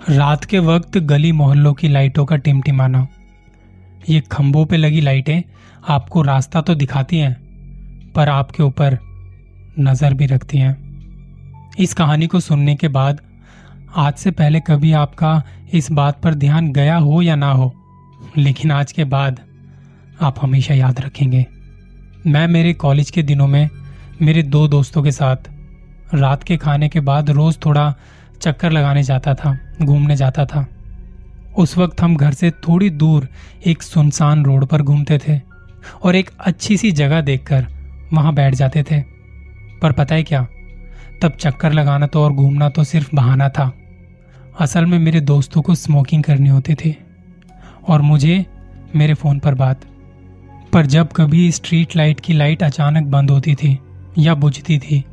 रात के वक्त गली मोहल्लों की लाइटों का टिमटिमाना। ये खंभों पे लगी लाइटें आपको रास्ता तो दिखाती हैं, पर आपके ऊपर नज़र भी रखती हैं। इस कहानी को सुनने के बाद आज से पहले कभी आपका इस बात पर ध्यान गया हो या ना हो, लेकिन आज के बाद आप हमेशा याद रखेंगे। मैं मेरे कॉलेज के दिनों में मेरे दो दोस्तों के साथ रात के खाने के बाद रोज थोड़ा चक्कर लगाने जाता था। घूमने जाता था। उस वक्त हम घर से थोड़ी दूर एक सुनसान रोड पर घूमते थे और एक अच्छी सी जगह देखकर वहाँ बैठ जाते थे। पर पता है क्या? तब चक्कर लगाना तो और घूमना तो सिर्फ़ बहाना था। असल में मेरे दोस्तों को स्मोकिंग करनी होती थी और मुझे मेरे फ़ोन पर बात। पर जब कभी स्ट्रीट लाइट की लाइट अचानक बंद होती थी या बुझती थी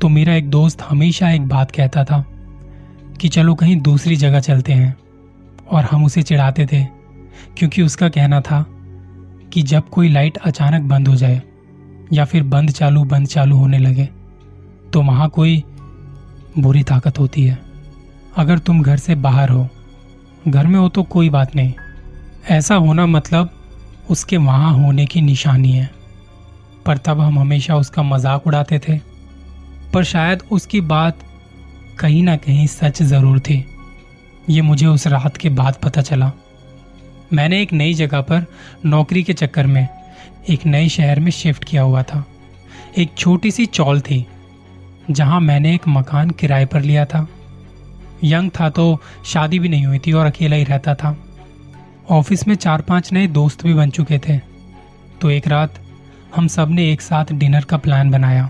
तो मेरा एक दोस्त हमेशा एक बात कहता था कि चलो कहीं दूसरी जगह चलते हैं। और हम उसे चिढ़ाते थे, क्योंकि उसका कहना था कि जब कोई लाइट अचानक बंद हो जाए, या फिर बंद चालू बंद चालू होने लगे तो वहाँ कोई बुरी ताकत होती है। अगर तुम घर से बाहर हो, घर में हो तो कोई बात नहीं। ऐसा होना मतलब उसके वहाँ होने की निशानी है। पर तब हम हमेशा उसका मज़ाक उड़ाते थे। पर शायद उसकी बात कहीं ना कहीं सच ज़रूर थी। ये मुझे उस रात के बाद पता चला। मैंने एक नई जगह पर नौकरी के चक्कर में, एक नए शहर में शिफ्ट किया हुआ था। एक छोटी सी चौल थी, जहाँ मैंने एक मकान किराए पर लिया था। यंग था तो शादी भी नहीं हुई थी और अकेला ही रहता था। ऑफ़िस में चार पाँच नए दोस्त भी बन चुके थे। तो एक रात हम सबने एक साथ डिनर का प्लान बनाया।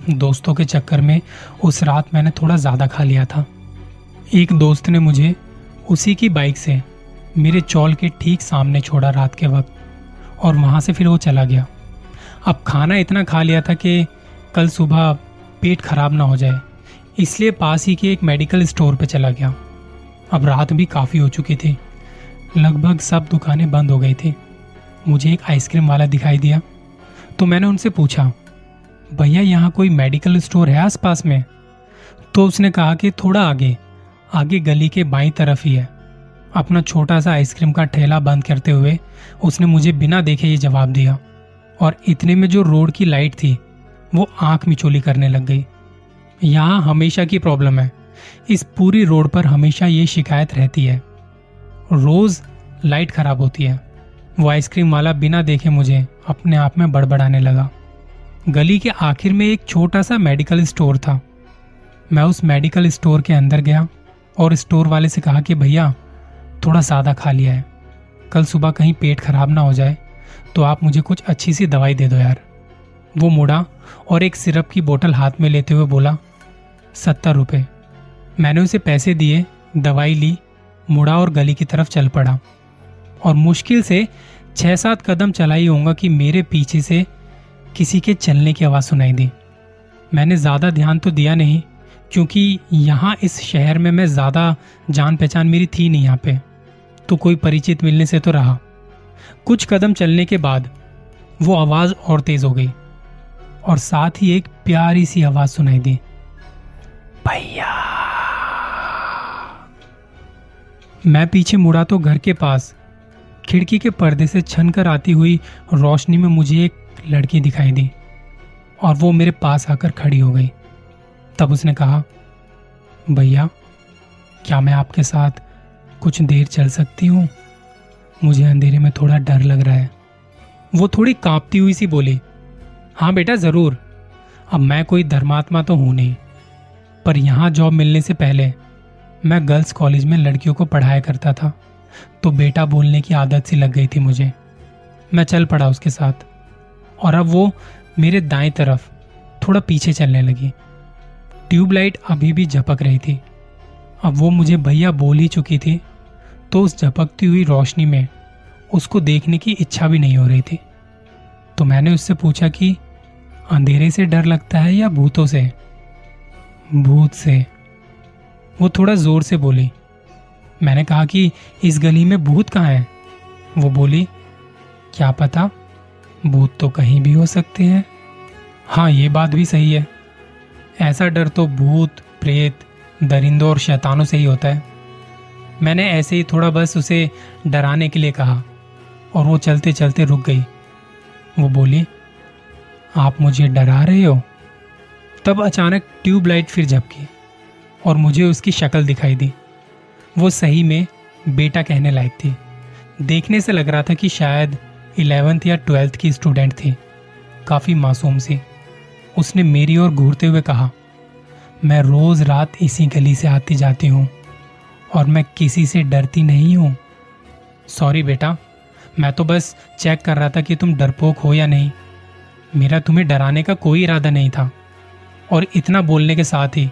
दोस्तों के चक्कर में उस रात मैंने थोड़ा ज़्यादा खा लिया था। एक दोस्त ने मुझे उसी की बाइक से मेरे चौल के ठीक सामने छोड़ा रात के वक्त, और वहाँ से फिर वो चला गया। अब खाना इतना खा लिया था कि कल सुबह पेट खराब ना हो जाए, इसलिए पास ही के एक मेडिकल स्टोर पर चला गया। अब रात भी काफ़ी हो चुकी थी। लगभग सब दुकानें बंद हो गई थी। मुझे एक आइसक्रीम वाला दिखाई दिया तो मैंने उनसे पूछा भैया, यहाँ कोई मेडिकल स्टोर है आसपास में? तो उसने कहा कि थोड़ा आगे आगे गली के बाई तरफ़ ही है। अपना छोटा सा आइसक्रीम का ठेला बंद करते हुए उसने मुझे बिना देखे ये जवाब दिया। और इतने में जो रोड की लाइट थी, वो आँख मिचोली करने लग गई। यहाँ हमेशा की प्रॉब्लम है। इस पूरी रोड पर हमेशा ये शिकायत रहती है। रोज लाइट खराब होती है। वो आइसक्रीम वाला बिना देखे मुझे अपने आप में बड़बड़ाने लगा। गली के आखिर में एक छोटा सा मेडिकल स्टोर था। मैं उस मेडिकल स्टोर के अंदर गया और स्टोर वाले से कहा कि, भैया, थोड़ा सादा खा लिया है। कल सुबह कहीं पेट खराब ना हो जाए तो आप मुझे कुछ अच्छी सी दवाई दे दो यार। वो मुड़ा और एक सिरप की बोतल हाथ में लेते हुए बोला, सत्तर रुपये मैंने उसे पैसे दिए, दवाई ली, मुड़ा और गली की तरफ़ चल पड़ा। और मुश्किल से छह सात कदम चला ही होगा कि मेरे पीछे से किसी के चलने की आवाज़ सुनाई दी। मैंने ज़्यादा ध्यान तो दिया नहीं, क्योंकि यहाँ इस शहर में मैं ज़्यादा जान पहचान मेरी थी नहीं यहाँ पे तो कोई परिचित मिलने से तो रहा। कुछ कदम चलने के बाद वो आवाज़ और तेज हो गई और साथ ही एक प्यारी सी आवाज़ सुनाई दी। भैया! मैं पीछे मुड़ा तो घर के पास, खिड़की के पर्दे से छन कर आती हुई रोशनी में मुझे एक लड़की दिखाई दी और वो मेरे पास आकर खड़ी हो गई। तब उसने कहा, भैया, क्या मैं आपके साथ कुछ देर चल सकती हूँ? मुझे अंधेरे में थोड़ा डर लग रहा है। वो थोड़ी कांपती हुई सी बोली हाँ बेटा, ज़रूर। अब मैं कोई धर्मात्मा तो हूँ नहीं। पर यहाँ जॉब मिलने से पहले मैं गर्ल्स कॉलेज में लड़कियों को पढ़ाया करता था तो बेटा बोलने की आदत सी लग गई थी मुझे। मैं चल पड़ा उसके साथ। और अब वो मेरे दाएँ तरफ़ थोड़ा पीछे चलने लगी। ट्यूबलाइट अभी भी झपक रही थी। अब वो मुझे भैया बोल ही चुकी थी तो उस झपकती हुई रोशनी में उसको देखने की इच्छा भी नहीं हो रही थी। तो मैंने उससे पूछा कि, अंधेरे से डर लगता है या भूतों से? भूत से। वो थोड़ा ज़ोर से बोली। मैंने कहा कि, इस गली में भूत कहाँ है? वो बोली, क्या पता? भूत तो कहीं भी हो सकते हैं। हाँ ये बात भी सही है। ऐसा डर तो भूत, प्रेत, दरिंदों और शैतानों से ही होता है। मैंने ऐसे ही थोड़ा बस उसे डराने के लिए कहा, और वो चलते चलते रुक गई। वो बोली, आप मुझे डरा रहे हो? तब अचानक ट्यूबलाइट फिर झपकी, और मुझे उसकी शक्ल दिखाई दी। वो सही में बेटा कहने लायक थी। देखने से लग रहा था कि शायद इलेवेंथ या ट्वेल्थ की स्टूडेंट थी, काफ़ी मासूम सी। उसने मेरी ओर घूरते हुए कहा, मैं रोज़ रात इसी गली से आती जाती हूँ और मैं किसी से डरती नहीं हूँ। सॉरी बेटा, मैं तो बस चेक कर रहा था कि तुम डरपोक हो या नहीं। मेरा तुम्हें डराने का कोई इरादा नहीं था और इतना बोलने के साथ ही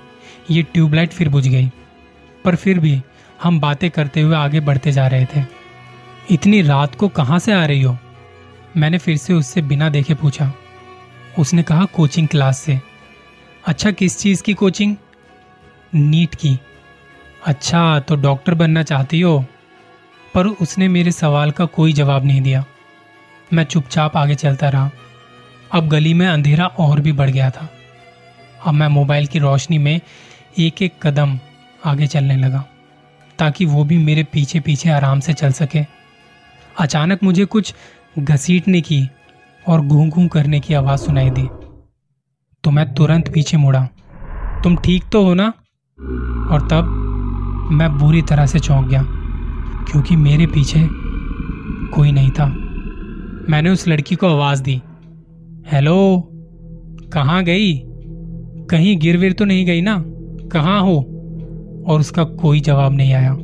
ये ट्यूबलाइट फिर बुझ गई। पर फिर भी हम बातें करते हुए आगे बढ़ते जा रहे थे। इतनी रात को कहाँ से आ रही हो? मैंने फिर से उससे बिना देखे पूछा। उसने कहा कोचिंग क्लास से अच्छा किस चीज़ की कोचिंग नीट की। अच्छा तो डॉक्टर बनना चाहती हो? पर उसने मेरे सवाल का कोई जवाब नहीं दिया। मैं चुपचाप आगे चलता रहा। अब गली में अंधेरा और भी बढ़ गया था। अब मैं मोबाइल की रोशनी में एक एक कदम आगे चलने लगा, ताकि वो भी मेरे पीछे पीछे आराम से चल सके। अचानक मुझे कुछ घसीटने की और घूं घूं करने की आवाज़ सुनाई दी। तो मैं तुरंत पीछे मुड़ा। तुम ठीक तो हो ना? और तब मैं बुरी तरह से चौंक गया, क्योंकि मेरे पीछे कोई नहीं था। मैंने उस लड़की को आवाज़ दी, हेलो, कहाँ गई? कहीं गिर विर तो नहीं गई ना? कहाँ हो? और उसका कोई जवाब नहीं आया।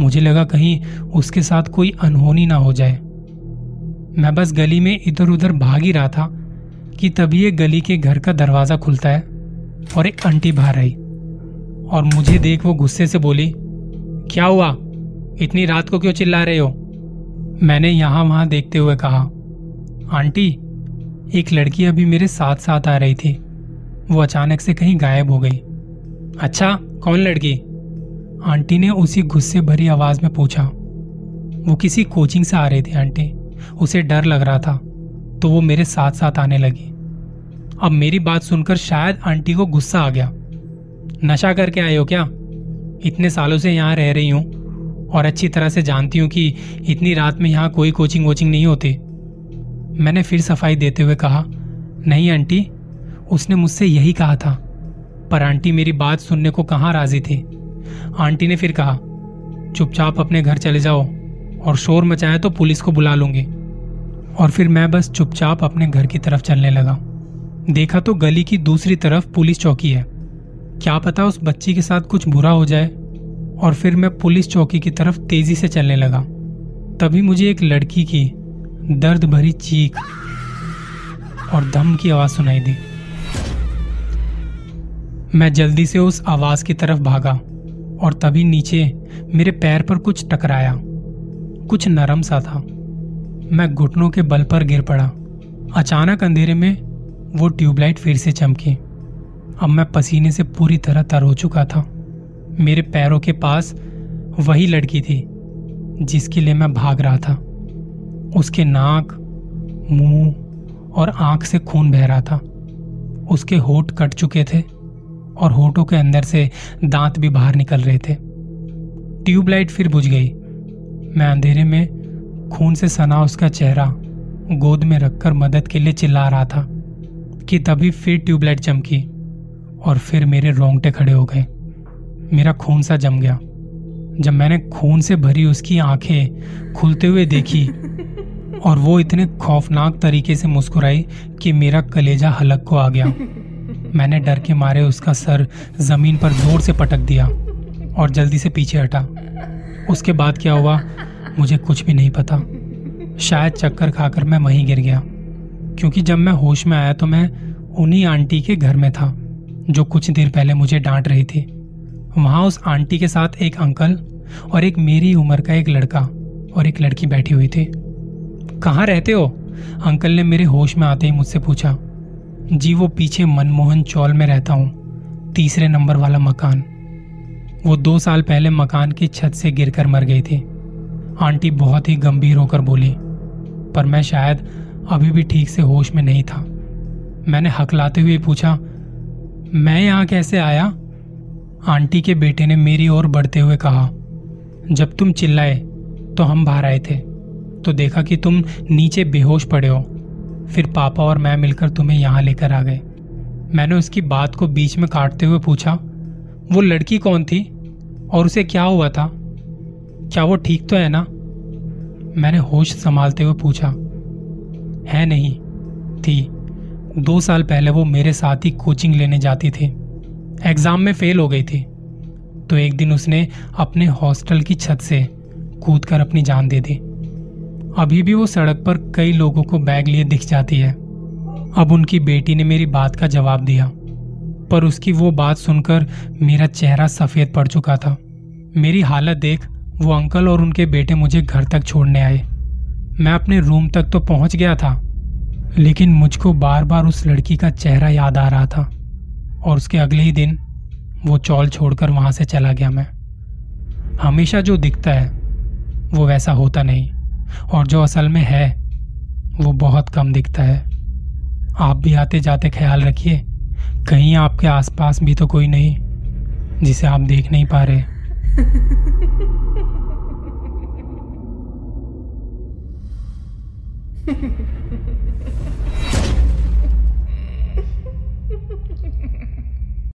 मुझे लगा कहीं उसके साथ कोई अनहोनी ना हो जाए। मैं बस गली में इधर उधर भाग ही रहा था कि तभी एक गली के घर का दरवाज़ा खुलता है और एक आंटी बाहर आई और मुझे देख वो गुस्से से बोली, क्या हुआ? इतनी रात को क्यों चिल्ला रहे हो? मैंने यहाँ वहाँ देखते हुए कहा, आंटी, एक लड़की अभी मेरे साथ साथ आ रही थी। वो अचानक से कहीं गायब हो गई। अच्छा कौन लड़की? आंटी ने उसी गुस्से भरी आवाज़ में पूछा, वो किसी कोचिंग से आ रही थी, आंटी? उसे डर लग रहा था तो वो मेरे साथ साथ आने लगी। अब मेरी बात सुनकर शायद आंटी को गुस्सा आ गया। नशा करके आए हो क्या? इतने सालों से यहाँ रह रही हूँ और अच्छी तरह से जानती हूँ कि इतनी रात में यहाँ कोई कोचिंग वोचिंग नहीं होती। मैंने फिर सफ़ाई देते हुए कहा, नहीं आंटी, उसने मुझसे यही कहा था, पर आंटी मेरी बात सुनने को कहाँ राज़ी थी? आंटी ने फिर कहा, चुपचाप अपने घर चले जाओ और शोर मचाया तो पुलिस को बुला लूँगी। और फिर मैं बस चुपचाप अपने घर की तरफ़ चलने लगा। देखा तो गली की दूसरी तरफ़ पुलिस चौकी है। क्या पता उस बच्ची के साथ कुछ बुरा हो जाए। और फिर मैं पुलिस चौकी की तरफ़ तेज़ी से चलने लगा। तभी मुझे एक लड़की की दर्द भरी चीख और दम की आवाज़ सुनाई दी। मैं जल्दी से उस आवाज़ की तरफ़ भागा और तभी नीचे मेरे पैर पर कुछ टकराया। कुछ नरम सा था। मैं घुटनों के बल पर गिर पड़ा। अचानक अंधेरे में वो ट्यूबलाइट फिर से चमकी। अब मैं पसीने से पूरी तरह तर हो चुका था। मेरे पैरों के पास वही लड़की थी, जिसके लिए मैं भाग रहा था। उसके नाक, मुँह और आँख से खून बह रहा था। उसके होठ कट चुके थे और होठों के अंदर से दांत भी बाहर निकल रहे थे। ट्यूबलाइट फिर बुझ गई। मैं अंधेरे में खून से सना उसका चेहरा गोद में रखकर मदद के लिए चिल्ला रहा था कि तभी फिर ट्यूबलाइट चमकी और फिर मेरे रोंगटे खड़े हो गए। मेरा खून सा जम गया। जब मैंने खून से भरी उसकी आँखें खुलते हुए देखी और वो इतने खौफनाक तरीके से मुस्कुराई कि मेरा कलेजा हलक को आ गया। मैंने डर के मारे उसका सर ज़मीन पर ज़ोर से पटक दिया और जल्दी से पीछे हटा। उसके बाद क्या हुआ, मुझे कुछ भी नहीं पता। शायद चक्कर खाकर मैं वहीं गिर गया। क्योंकि जब मैं होश में आया तो मैं उन्हीं आंटी के घर में था, जो कुछ देर पहले मुझे डांट रही थी। वहाँ उस आंटी के साथ एक अंकल और एक मेरी उम्र का एक लड़का और एक लड़की बैठी हुई थी। कहाँ रहते हो? अंकल ने मेरे होश में आते ही मुझसे पूछा। जी, वो पीछे मनमोहन चौल में रहता हूँ, तीसरे नंबर वाला मकान। वो दो साल पहले मकान की छत से गिरकर मर गई थी। आंटी बहुत ही गंभीर होकर बोली, पर मैं शायद अभी भी ठीक से होश में नहीं था। मैंने हकलाते हुए पूछा, मैं यहाँ कैसे आया? आंटी के बेटे ने मेरी ओर बढ़ते हुए कहा, जब तुम चिल्लाए तो हम बाहर आए थे। तो देखा कि तुम नीचे बेहोश पड़े हो। फिर पापा और मैं मिलकर तुम्हें यहाँ लेकर आ गए। मैंने उसकी बात को बीच में काटते हुए पूछा, वो लड़की कौन थी? और उसे क्या हुआ था? क्या वो ठीक तो है ना? मैंने होश संभालते हुए पूछा। है नहीं। थी। दो साल पहले वो मेरे साथ ही कोचिंग लेने जाती थी। एग्ज़ाम में फेल हो गई थी। तो एक दिन उसने अपने हॉस्टल की छत से कूद कर अपनी जान दे दी। अभी भी वो सड़क पर कई लोगों को बैग लिए दिख जाती है। अब उनकी बेटी ने मेरी बात का जवाब दिया। पर उसकी वो बात सुनकर मेरा चेहरा सफ़ेद पड़ चुका था। मेरी हालत देख वो अंकल और उनके बेटे मुझे घर तक छोड़ने आए। मैं अपने रूम तक तो पहुँच गया था, लेकिन मुझको बार बार उस लड़की का चेहरा याद आ रहा था और उसके अगले ही दिन वो चौल छोड़कर वहाँ से चला गया मैं। हमेशा जो दिखता है, वो वैसा होता नहीं और जो असल में है, वो बहुत कम दिखता है। आप भी आते जाते ख्याल रखिए। कहीं आपके आसपास भी तो कोई नहीं जिसे आप देख नहीं पा रहे।